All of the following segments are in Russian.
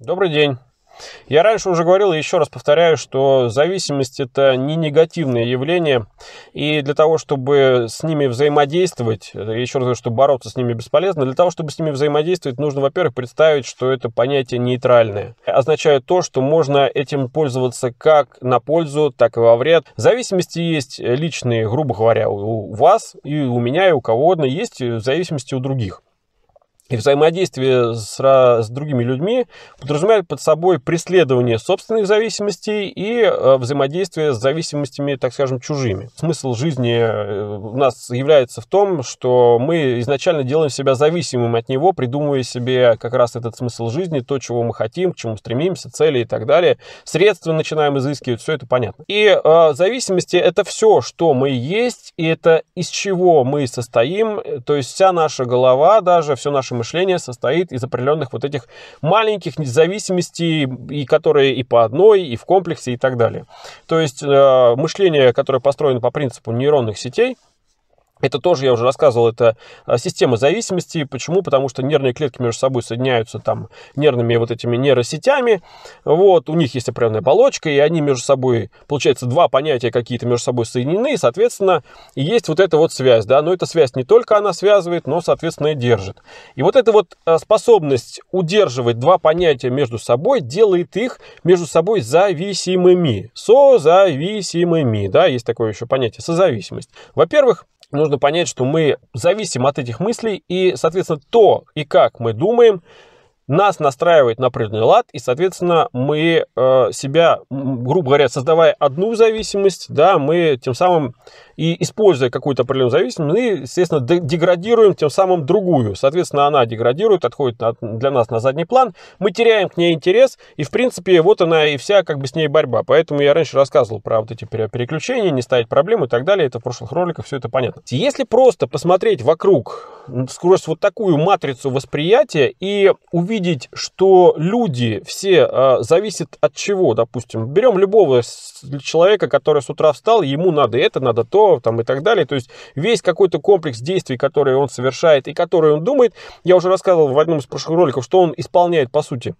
Добрый день. Я раньше уже говорил и еще раз повторяю, что зависимость это не негативное явление, и для того, чтобы с ними взаимодействовать, еще раз говорю, что бороться с ними бесполезно, для того, чтобы с ними взаимодействовать, нужно, во-первых, представить, что это понятие нейтральное. Означает то, что можно этим пользоваться как на пользу, так и во вред. Зависимости есть личные, грубо говоря, у вас и у меня, и у кого угодно, есть зависимости у других. И взаимодействие с, с другими людьми подразумевает под собой преследование собственных зависимостей и э, взаимодействие с зависимостями, так скажем, чужими. Смысл жизни э, у нас является в том, что мы изначально делаем себя зависимым от него, придумывая себе как раз этот смысл жизни, то, чего мы хотим, к чему стремимся, цели и так далее. Средства начинаем изыскивать, все это понятно. И э, зависимости это все, что мы есть, и это из чего мы состоим, то есть вся наша голова, даже все наше мышление состоит из определенных вот этих маленьких независимостей, и которые и по одной, и в комплексе, и так далее. То есть э, мышление, которое построено по принципу нейронных сетей, это тоже, я уже рассказывал, это а, система зависимости. Почему? Потому что нервные клетки между собой соединяются там нервными вот этими нейросетями. Вот, у них есть определенная оболочка, и они между собой, получается, два понятия какие-то между собой соединены, и, соответственно, есть вот эта вот связь, да. Но эта связь не только она связывает, но, соответственно, и держит. И вот эта вот а, способность удерживать два понятия между собой делает их между собой зависимыми. Созависимыми, да, есть такое еще понятие, созависимость. Во-первых, нужно понять, что мы зависим от этих мыслей, и, соответственно, то и как мы думаем, нас настраивает на определенный лад, и, соответственно, мы э, себя, грубо говоря, создавая одну зависимость, да, мы тем самым и используя какую-то определенную зависимость, мы, естественно, деградируем тем самым другую. Соответственно, она деградирует, отходит для нас на задний план, мы теряем к ней интерес, и, в принципе, вот она и вся как бы с ней борьба. Поэтому я раньше рассказывал про вот эти переключения, не ставить проблемы и так далее, это в прошлых роликах, все это понятно. Если просто посмотреть вокруг, сквозь вот такую матрицу восприятия и увидеть, что люди все э, зависят от чего, допустим, берем любого человека, который с утра встал, ему надо это, надо то, там и так далее. То есть весь какой-то комплекс действий, которые он совершает и которые он думает, я уже рассказывал в одном из прошлых роликов, что он исполняет по сути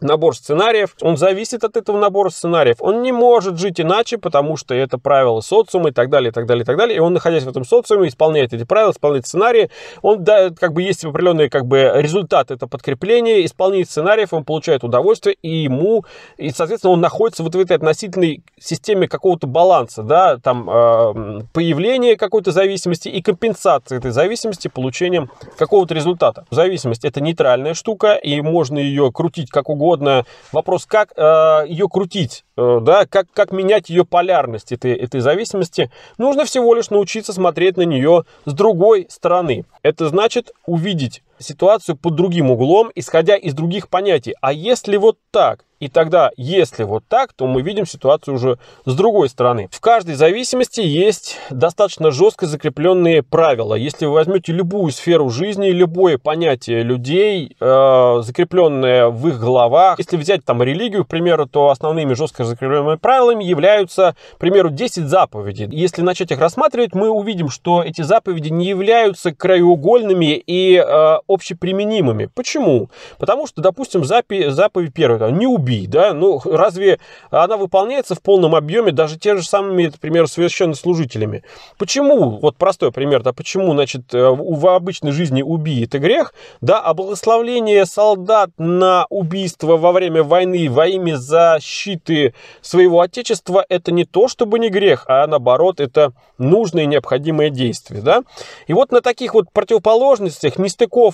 набор сценариев, он зависит от этого набора сценариев. Он не может жить иначе, потому что это правила социума и так далее, и так далее, и так далее. И он, находясь в этом социуме, исполняет эти правила, исполняет сценарии. Он, да, как бы есть определенный как бы результат, это подкрепление, исполнение сценариев, он получает удовольствие, и ему, и, соответственно, он находится вот в этой относительной системе какого-то баланса, да, там, э, появления какой-то зависимости и компенсации этой зависимости получением какого-то результата. Зависимость это нейтральная штука, и можно ее крутить как угодно, угодно. Вопрос, как э, ее крутить, э, да, как, как менять ее полярность этой, этой зависимости. Нужно всего лишь научиться смотреть на нее с другой стороны. Это значит увидеть ситуацию под другим углом, исходя из других понятий. А если вот так? И тогда, если вот так, то мы видим ситуацию уже с другой стороны. В каждой зависимости есть достаточно жестко закрепленные правила. Если вы возьмете любую сферу жизни, любое понятие людей, э, закрепленное в их головах, если взять там религию, к примеру, то основными жестко закрепленными правилами являются, к примеру, 10 заповедей. Если начать их рассматривать, мы увидим, что эти заповеди не являются краеугольными и э, общеприменимыми. Почему? Потому что, допустим, заповедь, заповедь первая, не убить убий, да, ну разве она выполняется в полном объеме даже те же самыми, например, священнослужителями? Почему, вот простой пример, да, почему, значит, э, в обычной жизни убий это грех, да, а благословление солдат на убийство во время войны во имя защиты своего отечества это не то, чтобы не грех, а наоборот, это нужное и необходимое действие, да. И вот на таких вот противоположностях,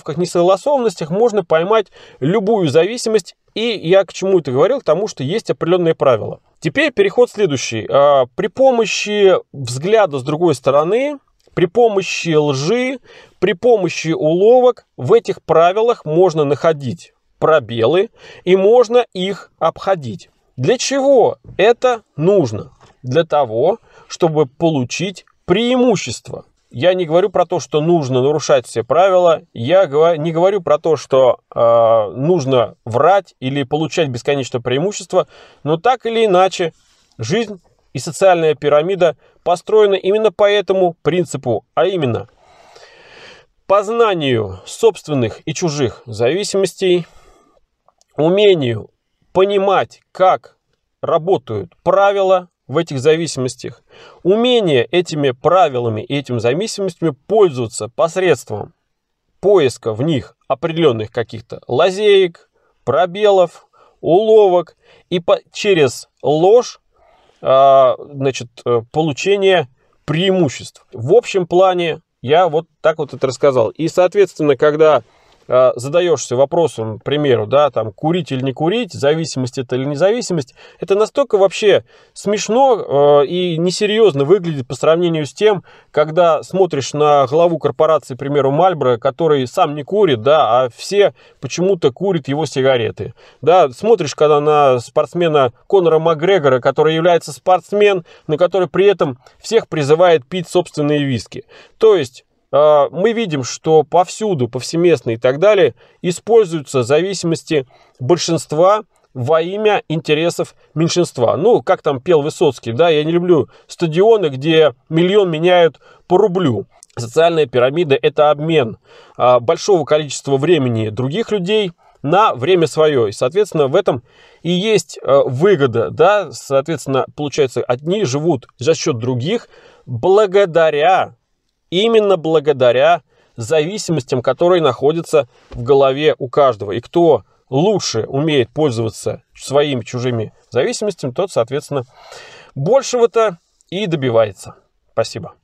нестыковках, несогласованностях можно поймать любую зависимость и я к чему это говорил? К тому, что есть определенные правила. Теперь переход следующий. А, при помощи взгляда с другой стороны, при помощи лжи, при помощи уловок в этих правилах можно находить пробелы и можно их обходить. Для чего это нужно? Для того, чтобы получить преимущество я не говорю про то, что нужно нарушать все правила, я не говорю про то, что э, нужно врать или получать бесконечное преимущество, но так или иначе жизнь и социальная пирамида построена именно по этому принципу, а именно познанию собственных и чужих зависимостей, умению понимать, как работают правила в этих зависимостях, умение этими правилами и этими зависимостями пользоваться посредством поиска в них определенных каких-то лазеек, пробелов, уловок и по, через ложь а, значит, э, получение преимуществ. В общем плане я вот так вот это рассказал. И, соответственно, когда задаешься вопросом, к примеру, да, там, курить или не курить, зависимость это или независимость, это настолько вообще смешно э, и несерьезно выглядит по сравнению с тем, когда смотришь на главу корпорации, к примеру, Мальбро, который сам не курит, да, а все почему-то курят его сигареты. Да, смотришь, когда на спортсмена Конора Макгрегора, который является спортсмен, но который при этом всех призывает пить собственные виски. То есть а, мы видим, что повсюду, повсеместно и так далее используются зависимости большинства во имя интересов меньшинства. Ну, как там пел Высоцкий, да, я не люблю стадионы, где миллион меняют по рублю. Социальная пирамида – это обмен а, большого количества времени других людей на время свое. И, соответственно, в этом и есть а, выгода, да, соответственно, получается, одни живут за счет других благодаря именно благодаря зависимостям, которые находятся в голове у каждого. И кто лучше умеет пользоваться своими чужими зависимостями, тот, соответственно, большего-то и добивается. Спасибо.